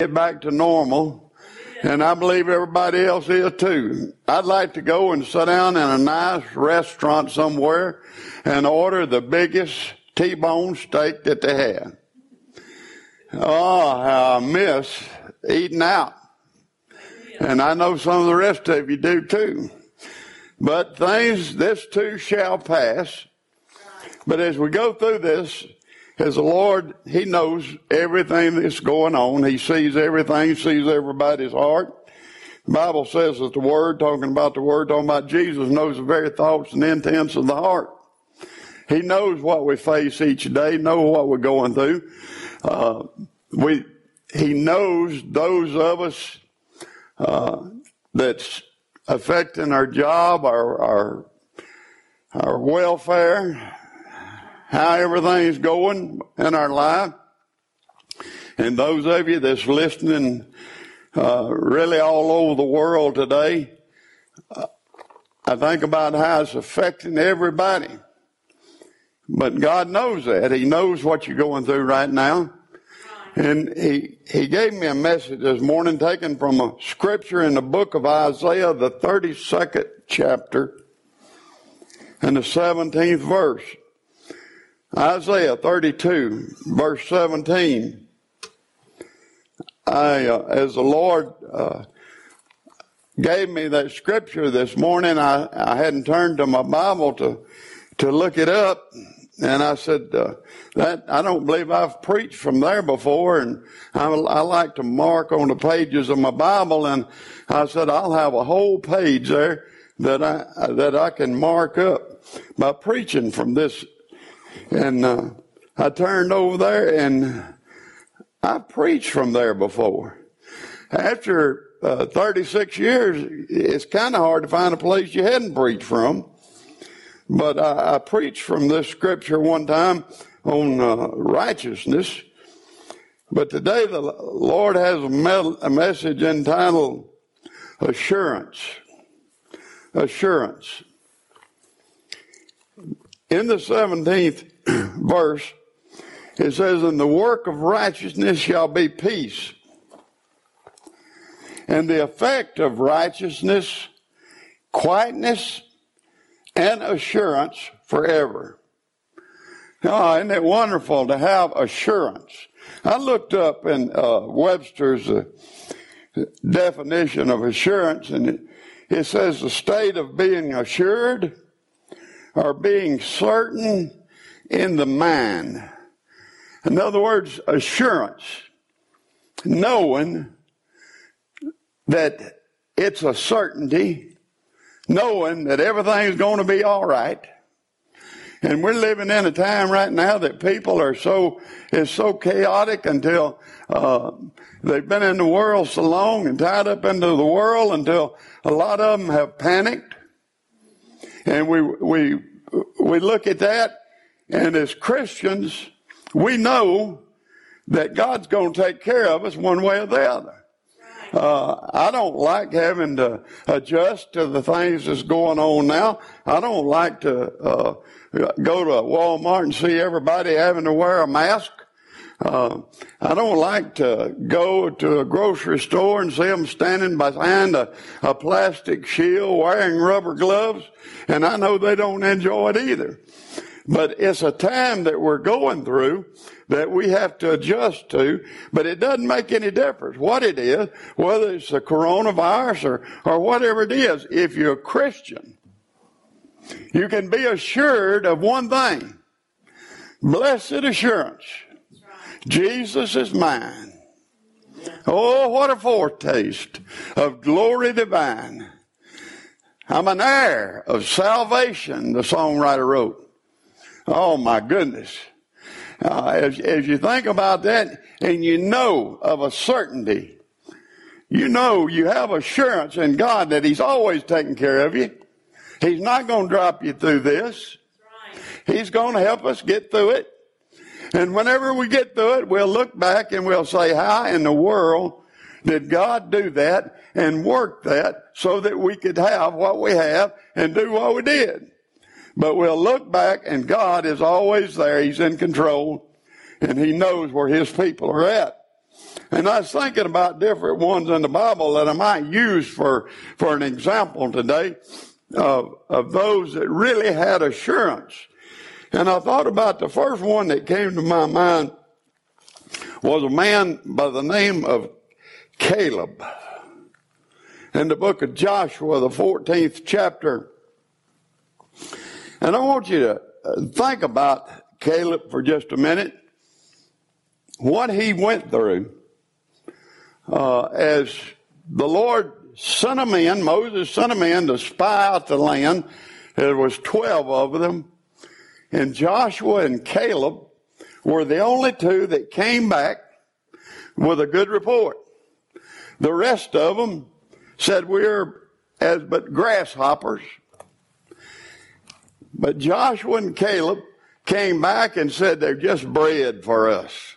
get back to normal. And I believe everybody else is too. I'd like to go and sit down in a nice restaurant somewhere and order the biggest T-bone steak that they have. Oh, how I miss eating out. And I know some of the rest of you do too. But things, this too shall pass. But as we go through this, as the Lord, He knows everything that's going on. He sees everything, sees everybody's heart. The Bible says that the Word, talking about the Word, talking about Jesus, knows the very thoughts and intents of the heart. He knows what we face each day, know what we're going through. Uh, we, He knows those of us uh, that's affecting our job, our, our, our welfare, how everything's going in our life. And those of you that's listening, uh, really all over the world today, I think about how it's affecting everybody. But God knows that. He knows what you're going through right now. And he, he gave me a message this morning taken from a scripture in the book of Isaiah, the 32nd chapter and the 17th verse. Isaiah 32 verse 17. I, uh, as the Lord, uh, gave me that scripture this morning, I, I hadn't turned to my Bible to, to look it up. And I said, uh, that, I don't believe I've preached from there before. And I, I like to mark on the pages of my Bible. And I said, I'll have a whole page there that I, that I can mark up by preaching from this. And, uh, I turned over there and I preached from there before. After uh, 36 years, it's kind of hard to find a place you hadn't preached from. But I, I preached from this scripture one time on uh, righteousness. But today the Lord has a, me- a message entitled Assurance. Assurance. In the 17th verse, it says, And the work of righteousness shall be peace. And the effect of righteousness, quietness, and assurance forever. Oh, isn't it wonderful to have assurance? I looked up in uh, Webster's uh, definition of assurance, and it, it says the state of being assured or being certain in the mind. In other words, assurance, knowing that it's a certainty knowing that everything's going to be all right. And we're living in a time right now that people are so, is so chaotic until, uh, they've been in the world so long and tied up into the world until a lot of them have panicked. And we, we, we look at that and as Christians, we know that God's going to take care of us one way or the other. Uh, I don't like having to adjust to the things that's going on now. I don't like to uh, go to Walmart and see everybody having to wear a mask. Uh, I don't like to go to a grocery store and see them standing behind a, a plastic shield wearing rubber gloves, and I know they don't enjoy it either. But it's a time that we're going through that we have to adjust to, but it doesn't make any difference what it is, whether it's the coronavirus or, or whatever it is. If you're a Christian, you can be assured of one thing. Blessed assurance. Jesus is mine. Oh, what a foretaste of glory divine. I'm an heir of salvation, the songwriter wrote. Oh my goodness. Uh, as, as you think about that and you know of a certainty, you know you have assurance in God that He's always taking care of you. He's not going to drop you through this. He's going to help us get through it. And whenever we get through it, we'll look back and we'll say, how in the world did God do that and work that so that we could have what we have and do what we did? But we'll look back and God is always there. He's in control and He knows where His people are at. And I was thinking about different ones in the Bible that I might use for, for an example today of, of those that really had assurance. And I thought about the first one that came to my mind was a man by the name of Caleb. In the book of Joshua, the 14th chapter. And I want you to uh, think about Caleb for just a minute. What he went through uh, as the Lord sent a man, Moses sent a man to spy out the land. There was 12 of them. And Joshua and Caleb were the only two that came back with a good report. The rest of them said we're as but grasshoppers. But Joshua and Caleb came back and said they're just bread for us.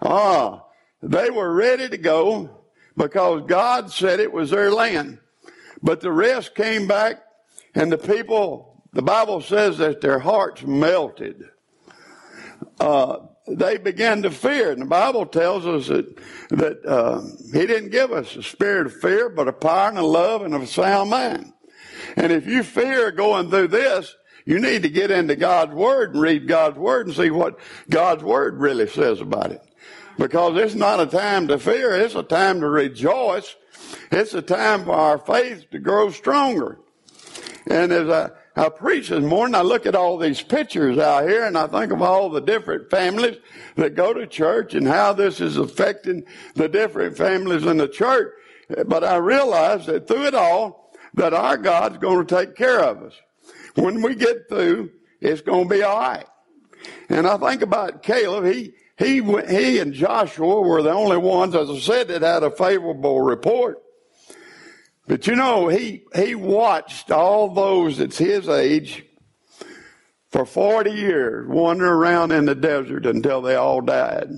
Ah, they were ready to go because God said it was their land. But the rest came back and the people, the Bible says that their hearts melted. Uh, they began to fear. And the Bible tells us that, that uh, He didn't give us a spirit of fear, but a power and a love and a sound mind. And if you fear going through this, you need to get into God's Word and read God's Word and see what God's Word really says about it. Because it's not a time to fear, it's a time to rejoice. It's a time for our faith to grow stronger. And as I, I preach this morning, I look at all these pictures out here and I think of all the different families that go to church and how this is affecting the different families in the church. But I realize that through it all, that our God's going to take care of us. When we get through, it's going to be all right. And I think about Caleb. He, he, he and Joshua were the only ones, as I said, that had a favorable report. But you know, he, he watched all those that's his age for 40 years wander around in the desert until they all died.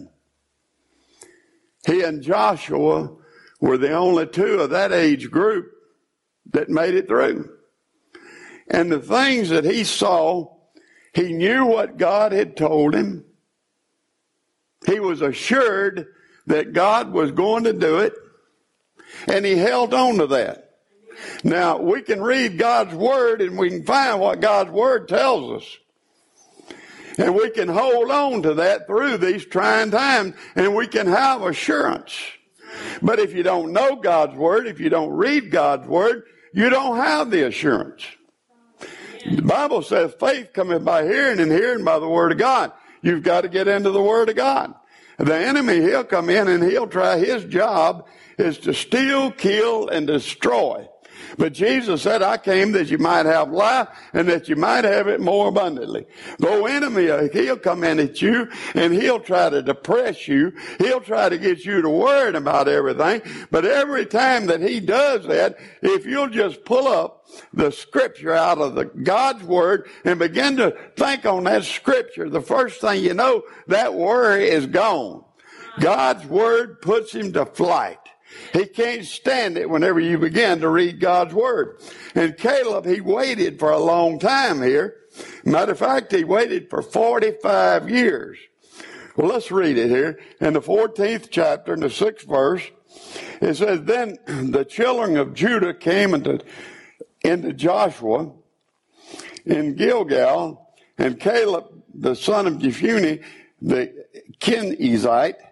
He and Joshua were the only two of that age group that made it through. And the things that he saw, he knew what God had told him. He was assured that God was going to do it. And he held on to that. Now, we can read God's Word and we can find what God's Word tells us. And we can hold on to that through these trying times and we can have assurance. But if you don't know God's Word, if you don't read God's Word, you don't have the assurance. The Bible says faith cometh by hearing and hearing by the Word of God. You've got to get into the Word of God. The enemy, he'll come in and he'll try his job is to steal, kill, and destroy. But Jesus said, I came that you might have life and that you might have it more abundantly. The enemy, uh, he'll come in at you and he'll try to depress you. He'll try to get you to worry about everything. But every time that he does that, if you'll just pull up the scripture out of the God's word and begin to think on that scripture, the first thing you know, that worry is gone. God's word puts him to flight. He can't stand it whenever you begin to read God's Word. And Caleb, he waited for a long time here. Matter of fact, he waited for 45 years. Well, let's read it here. In the 14th chapter, in the 6th verse, it says, Then the children of Judah came into, into Joshua in Gilgal, and Caleb, the son of Jephunneh, the Kenizzite,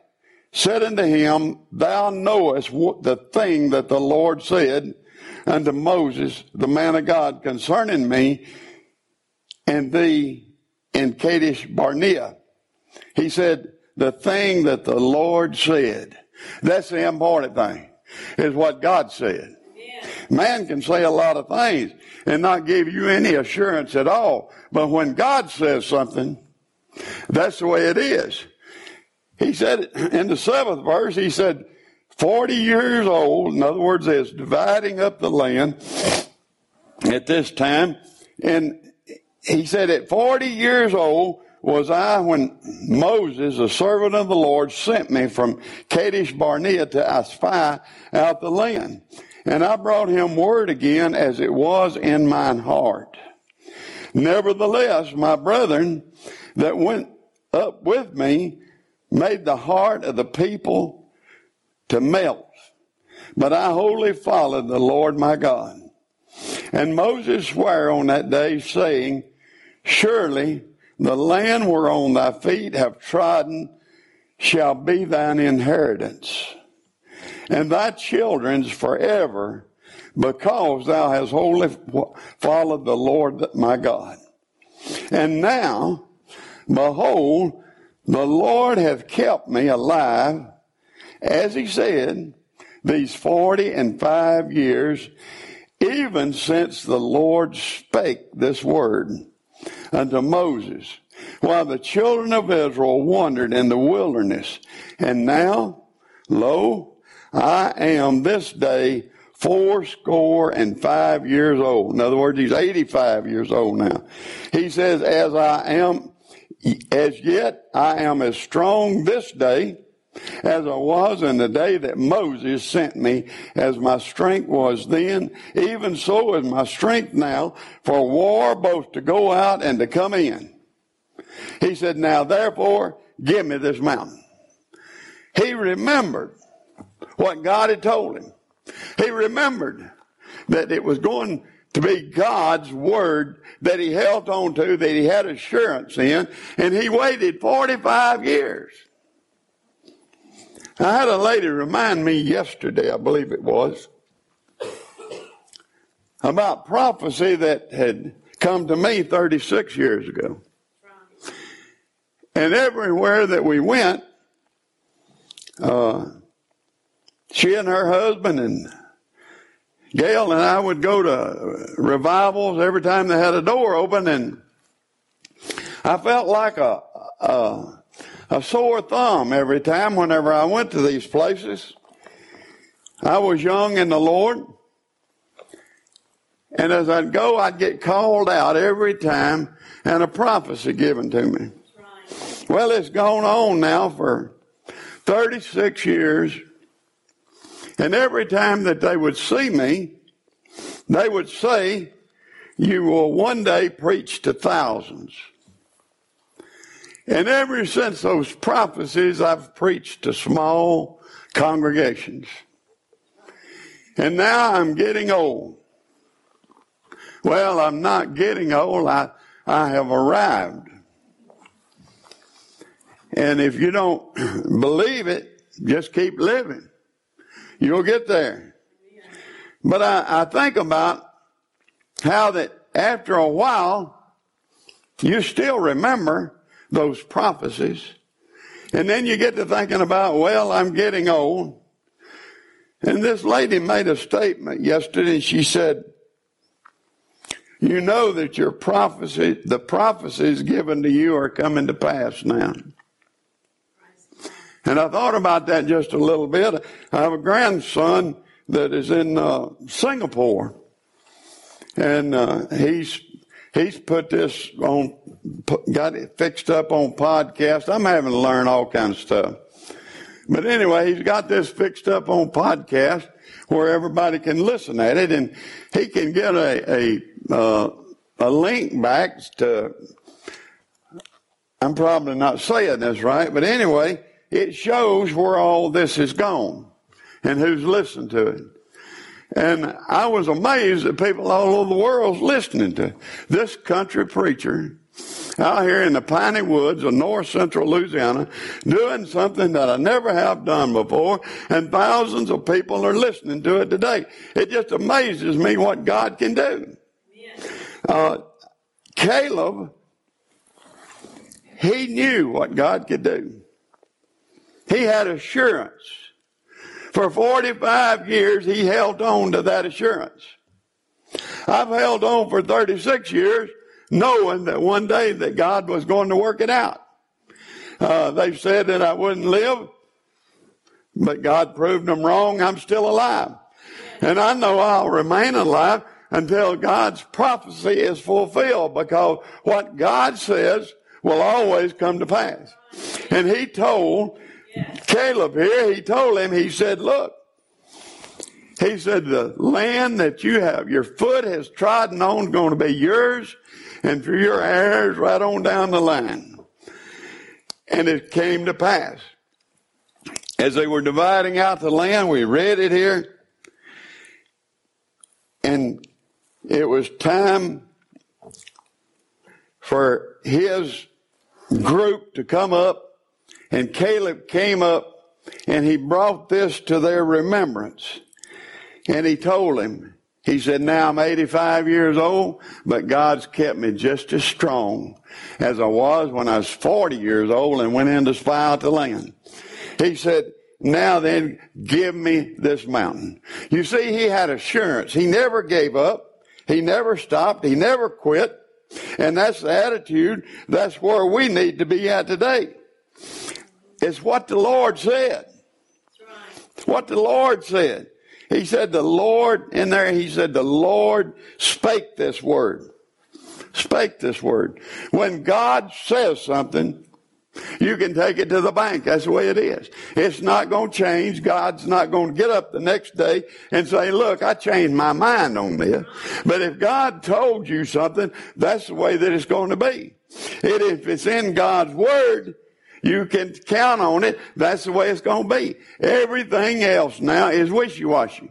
said unto him, Thou knowest the thing that the Lord said unto Moses, the man of God, concerning me and thee in Kadesh Barnea. He said, The thing that the Lord said. That's the important thing, is what God said. Man can say a lot of things and not give you any assurance at all. But when God says something, that's the way it is. He said in the seventh verse, he said, 40 years old, in other words, is dividing up the land at this time. And he said, at 40 years old was I when Moses, a servant of the Lord, sent me from Kadesh Barnea to spy out the land. And I brought him word again as it was in mine heart. Nevertheless, my brethren that went up with me made the heart of the people to melt. But I wholly followed the Lord my God. And Moses sware on that day, saying, Surely the land whereon thy feet have trodden shall be thine inheritance, and thy children's forever, because thou hast wholly followed the Lord my God. And now, behold, the Lord hath kept me alive, as he said, these forty and five years, even since the Lord spake this word unto Moses, while the children of Israel wandered in the wilderness. And now, lo, I am this day fourscore and five years old. In other words, he's 85 years old now. He says, as I am, as yet I am as strong this day as I was in the day that Moses sent me, as my strength was then, even so is my strength now for war both to go out and to come in. He said, now therefore give me this mountain. He remembered what God had told him. He remembered that it was going to be God's word that he held on to, that he had assurance in, and he waited 45 years. I had a lady remind me yesterday, I believe it was, about prophecy that had come to me 36 years ago. And everywhere that we went, uh, she and her husband and Gail and I would go to revivals every time they had a door open, and I felt like a, a a sore thumb every time whenever I went to these places. I was young in the Lord. And as I'd go, I'd get called out every time and a prophecy given to me. Well, it's gone on now for 36 years. And every time that they would see me, they would say, You will one day preach to thousands. And ever since those prophecies, I've preached to small congregations. And now I'm getting old. Well, I'm not getting old. I, I have arrived. And if you don't believe it, just keep living. You'll get there. But I, I think about how that after a while, you still remember those prophecies. And then you get to thinking about, well, I'm getting old. And this lady made a statement yesterday. She said, you know that your prophecy, the prophecies given to you are coming to pass now. And I thought about that just a little bit. I have a grandson that is in uh, Singapore, and uh, he's he's put this on, got it fixed up on podcast. I'm having to learn all kinds of stuff. But anyway, he's got this fixed up on podcast where everybody can listen at it and he can get a, a, uh, a link back to, I'm probably not saying this right, but anyway, it shows where all this has gone and who's listened to it. And I was amazed that people all over the world listening to this country preacher out here in the piney woods of north central Louisiana doing something that I never have done before and thousands of people are listening to it today. It just amazes me what God can do. Uh, Caleb, he knew what God could do. He had assurance for 45 years, he held on to that assurance. I've held on for 36 years knowing that one day that God was going to work it out. Uh, they've said that I wouldn't live, but God proved them wrong. I'm still alive. And I know I'll remain alive until God's prophecy is fulfilled because what God says will always come to pass. And he told Caleb here, he told him, he said, look, he said, the land that you have, your foot has trodden on is going to be yours and for your heirs right on down the line. And it came to pass. as they were dividing out the land, we read it here, and it was time for his group to come up, and Caleb came up and he brought this to their remembrance. And he told him, he said, now I'm 85 years old, but God's kept me just as strong as I was when I was 40 years old and went in to spy out the land. He said, now then, give me this mountain. You see, he had assurance. He never gave up. He never stopped. He never quit. And that's the attitude. That's where we need to be at today. It's what the Lord said. What the Lord said. He said the Lord, in there he said the Lord spake this word. Spake this word. When God says something, you can take it to the bank. That's the way it is. It's not going to change. God's not going to get up the next day and say, look, I changed my mind on this. But if God told you something, that's the way that it's going to be. If it's in God's word, you can count on it. That's the way it's going to be. Everything else now is wishy-washy.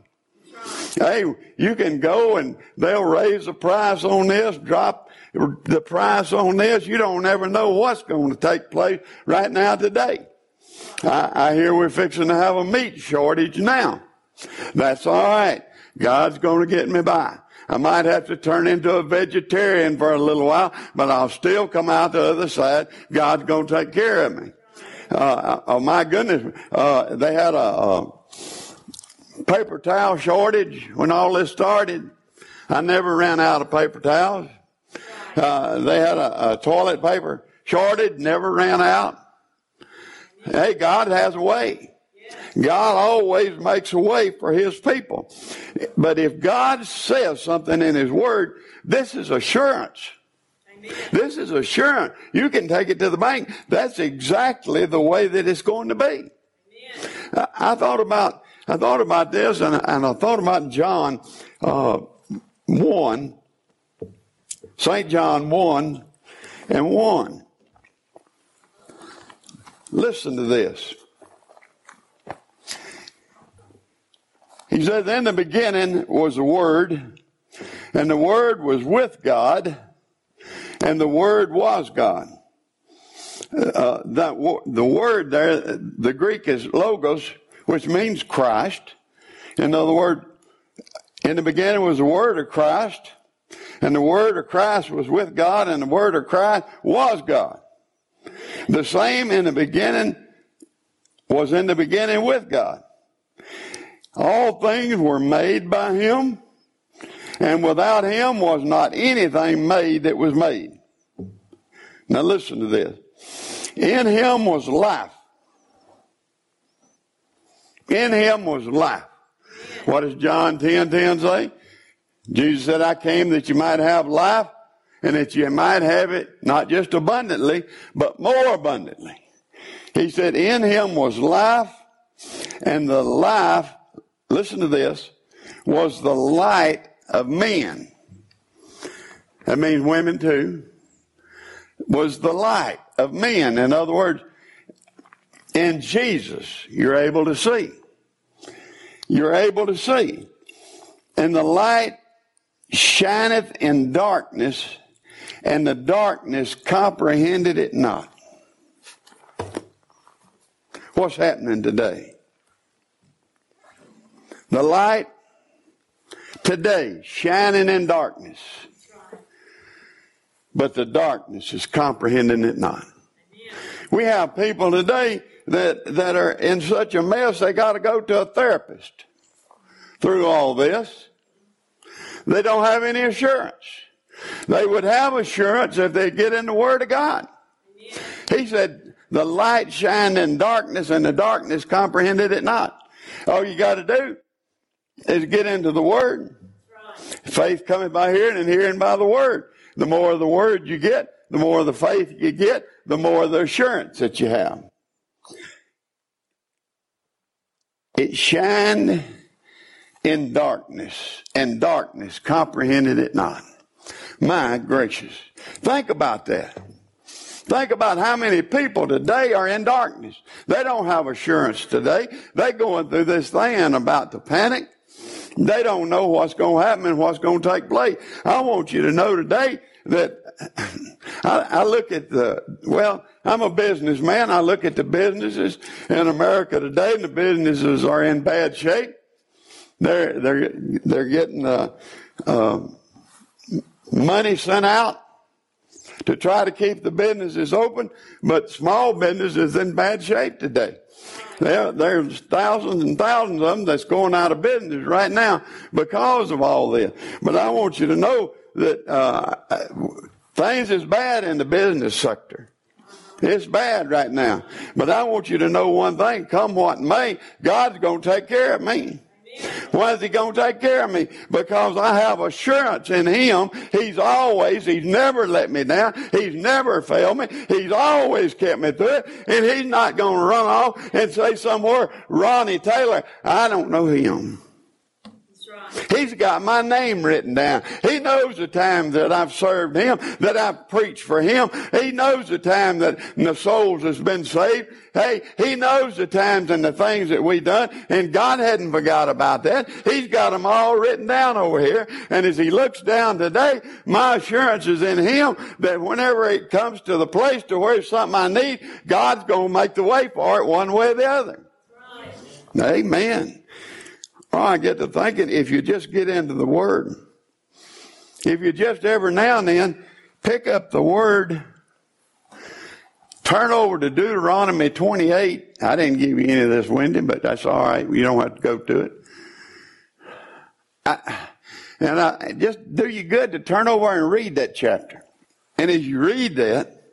Hey, you can go and they'll raise the price on this, drop the price on this. You don't ever know what's going to take place right now today. I, I hear we're fixing to have a meat shortage now. That's all right. God's going to get me by. I might have to turn into a vegetarian for a little while, but I'll still come out the other side. God's going to take care of me. Uh, oh my goodness, uh, they had a, a paper towel shortage when all this started. I never ran out of paper towels. Uh, they had a, a, toilet paper shortage, never ran out. Hey, God has a way. God always makes a way for His people. But if God says something in His Word, this is assurance. This is assurance. You can take it to the bank. That's exactly the way that it's going to be. I, I thought about I thought about this, and, and I thought about John uh, one St. John 1 and 1. Listen to this. He said, In the beginning was the Word, and the Word was with God, and the Word was God. Uh, that the word there, the Greek is logos, which means Christ. In other words, in the beginning was the Word of Christ, and the Word of Christ was with God, and the Word of Christ was God. The same in the beginning was in the beginning with God. All things were made by Him, and without Him was not anything made that was made. Now listen to this. In Him was life. In Him was life. What does John 10 10 say? Jesus said, I came that you might have life and that you might have it not just abundantly, but more abundantly. He said, in him was life and the life, listen to this, was the light of men. That means women too. Was the light of men. In other words, in Jesus, you're able to see. You're able to see. And the light shineth in darkness, and the darkness comprehended it not. What's happening today? The light today shining in darkness, but the darkness is comprehending it not. We have people today that, that are in such a mess they got to go to a therapist through all this. They don't have any assurance. They would have assurance if they get in the Word of God. He said, the light shined in darkness and the darkness comprehended it not. All you got to do is get into the Word. Faith coming by hearing and hearing by the Word. The more of the Word you get, the more of the faith you get, the more of the assurance that you have. It shined in darkness, and darkness comprehended it not. My gracious. Think about that. Think about how many people today are in darkness. They don't have assurance today. They're going through this thing about to panic. They don't know what's going to happen and what's going to take place. I want you to know today that I, I, look at the, well, I'm a businessman. I look at the businesses in America today and the businesses are in bad shape. They're, they're, they're getting, uh, uh, money sent out to try to keep the businesses open, but small business is in bad shape today. There, there's thousands and thousands of them that's going out of business right now because of all this. But I want you to know that uh, things is bad in the business sector. It's bad right now. But I want you to know one thing. Come what may, God's going to take care of me. Why is he going to take care of me? Because I have assurance in him. He's always, he's never let me down. He's never failed me. He's always kept me through it. And he's not going to run off and say somewhere, Ronnie Taylor, I don't know him. He's got my name written down. He knows the time that I've served him, that I've preached for him. He knows the time that the souls has been saved. Hey, he knows the times and the things that we done, and God hadn't forgot about that. He's got them all written down over here. And as he looks down today, my assurance is in him that whenever it comes to the place to where it's something I need, God's going to make the way for it one way or the other. Right. Amen. Oh, I get to thinking if you just get into the Word, if you just every now and then pick up the Word, turn over to Deuteronomy 28. I didn't give you any of this, Wendy, but that's all right. You don't have to go to it. I, and I, just do you good to turn over and read that chapter. And as you read that,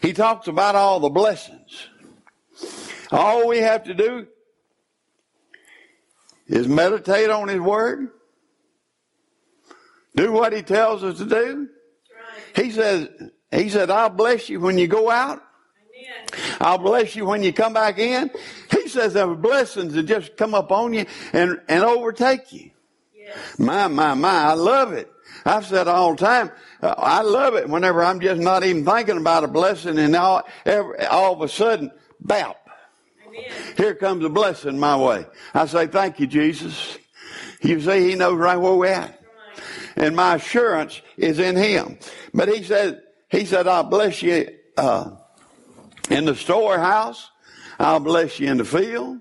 he talks about all the blessings. All we have to do is meditate on His Word. Do what He tells us to do. He says, He said, I'll bless you when you go out. I'll bless you when you come back in. He says there are blessings that just come up on you and, and overtake you. Yes. My, my, my, I love it. I've said all the time, uh, I love it whenever I'm just not even thinking about a blessing and all, every, all of a sudden, bap, here comes a blessing my way. I say, thank you, Jesus. You see, he knows right where we're at. And my assurance is in him. But he said, he said, I'll bless you, uh, in the storehouse. I'll bless you in the field.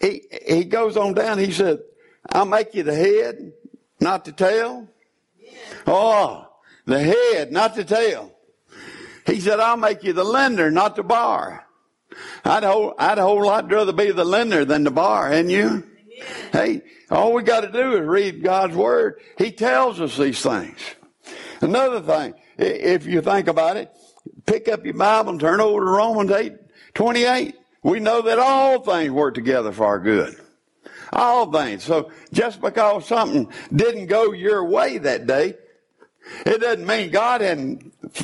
He, he goes on down. He said, I'll make you the head, not the tail. Oh, the head, not the tail. He said, I'll make you the lender, not the bar. I'd a whole, I'd a whole lot rather be the lender than the bar, hadn't you? Hey, all we got to do is read God's word. He tells us these things. Another thing, if you think about it, pick up your Bible and turn over to Romans 8, 28. We know that all things work together for our good. All things. So just because something didn't go your way that day, it doesn't mean God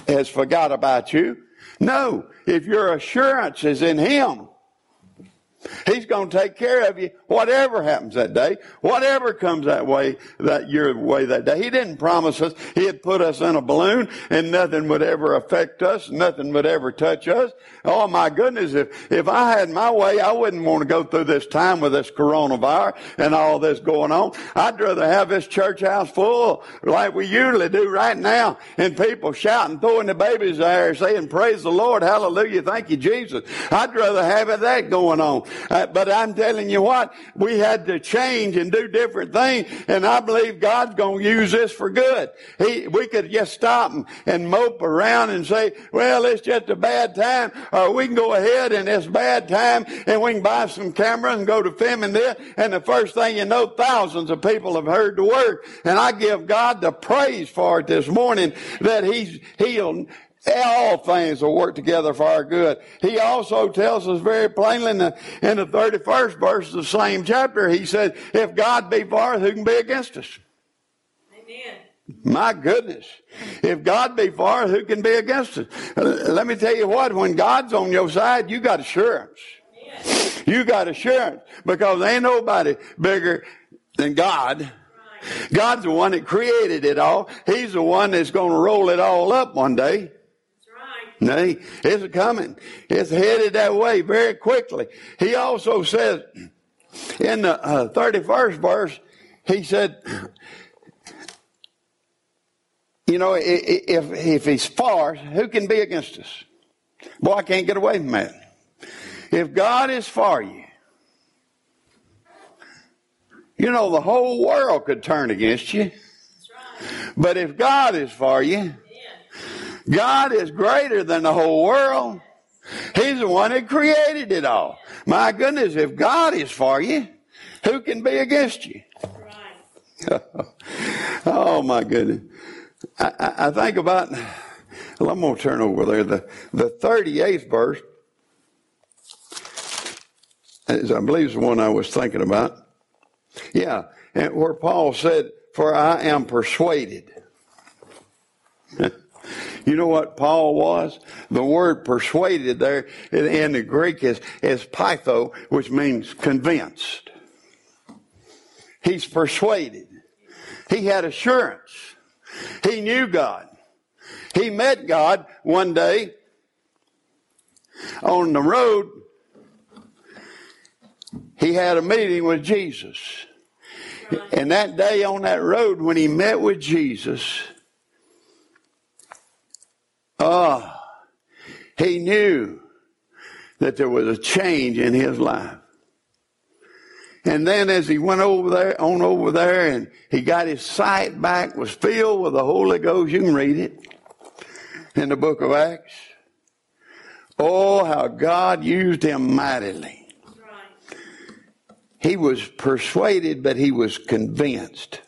has forgot about you. No, if your assurance is in Him, He's going to take care of you, whatever happens that day, whatever comes that way, that your way that day. He didn't promise us He'd put us in a balloon and nothing would ever affect us, nothing would ever touch us. Oh my goodness, if, if I had my way, I wouldn't want to go through this time with this coronavirus and all this going on. I'd rather have this church house full like we usually do right now and people shouting, throwing the babies there, saying, praise the Lord, hallelujah, thank you, Jesus. I'd rather have that going on. Uh, but I'm telling you what, we had to change and do different things, and I believe God's going to use this for good. He, we could just stop and, and mope around and say, well, it's just a bad time, or we can go ahead and it's bad time, and we can buy some cameras and go to filming this, and the first thing you know, thousands of people have heard the word, and I give God the praise for it this morning that He's healed all things will work together for our good. He also tells us very plainly in the, in the 31st verse of the same chapter, he said, if God be for us, who can be against us? Amen. My goodness. If God be for us, who can be against us? Uh, let me tell you what, when God's on your side, you got assurance. Amen. You got assurance because ain't nobody bigger than God. God's the one that created it all. He's the one that's going to roll it all up one day. Nay, it's coming. It's headed that way very quickly. He also says in the uh, 31st verse, he said, you know, if, if he's for us, who can be against us? Boy, I can't get away from that. If God is for you, you know, the whole world could turn against you. But if God is for you, God is greater than the whole world. He's the one that created it all. My goodness, if God is for you, who can be against you? oh my goodness. I, I, think about, well, I'm going to turn over there. The, the 38th verse, is, I believe is the one I was thinking about. Yeah, and where Paul said, for I am persuaded. you know what Paul was? The word persuaded there in the Greek is, is pytho, which means convinced. He's persuaded. He had assurance. He knew God. He met God one day on the road. He had a meeting with Jesus. And that day on that road, when he met with Jesus, oh, he knew that there was a change in his life. And then as he went over there, on over there, and he got his sight back, was filled with the Holy Ghost. You can read it in the book of Acts. Oh, how God used him mightily. He was persuaded, but he was convinced.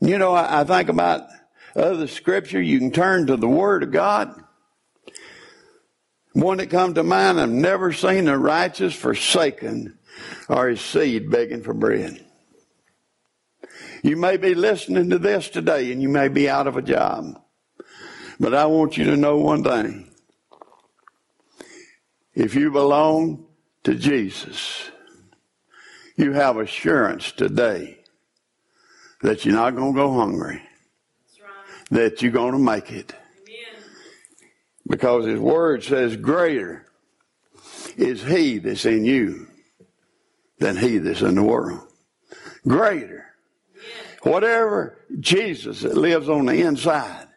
You know, I, I think about other scripture. You can turn to the Word of God. One that comes to mind, I've never seen the righteous forsaken or his seed begging for bread. You may be listening to this today and you may be out of a job. But I want you to know one thing. If you belong to Jesus, you have assurance today that you're not going to go hungry. That you're going to make it. Amen. Because His Word says, Greater is He that's in you than He that's in the world. Greater. Whatever Jesus that lives on the inside,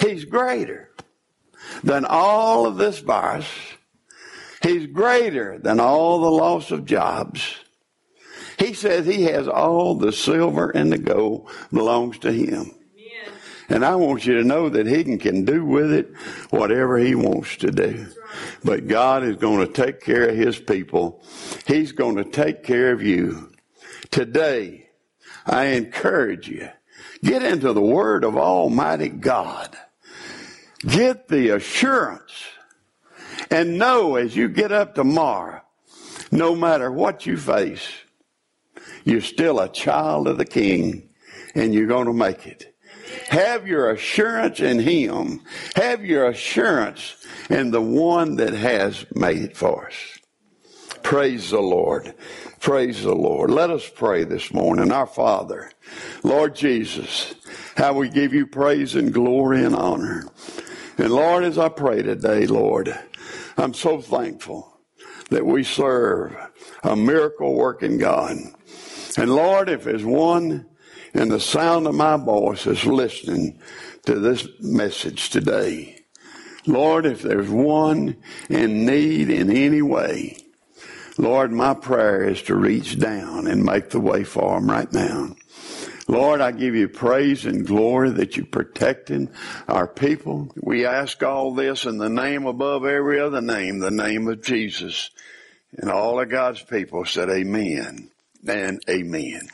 He's greater than all of this virus. He's greater than all the loss of jobs. He says he has all the silver and the gold belongs to him. And I want you to know that he can, can do with it whatever he wants to do. But God is going to take care of his people. He's going to take care of you. Today, I encourage you, get into the word of Almighty God. Get the assurance and know as you get up tomorrow, no matter what you face, you're still a child of the King and you're going to make it. Have your assurance in Him. Have your assurance in the one that has made it for us. Praise the Lord. Praise the Lord. Let us pray this morning. Our Father, Lord Jesus, how we give you praise and glory and honor. And Lord, as I pray today, Lord, I'm so thankful that we serve a miracle working God. And Lord, if there's one in the sound of my voice is listening to this message today, Lord, if there's one in need in any way, Lord, my prayer is to reach down and make the way for them right now. Lord, I give you praise and glory that you're protecting our people. We ask all this in the name above every other name, the name of Jesus. And all of God's people said amen and amen.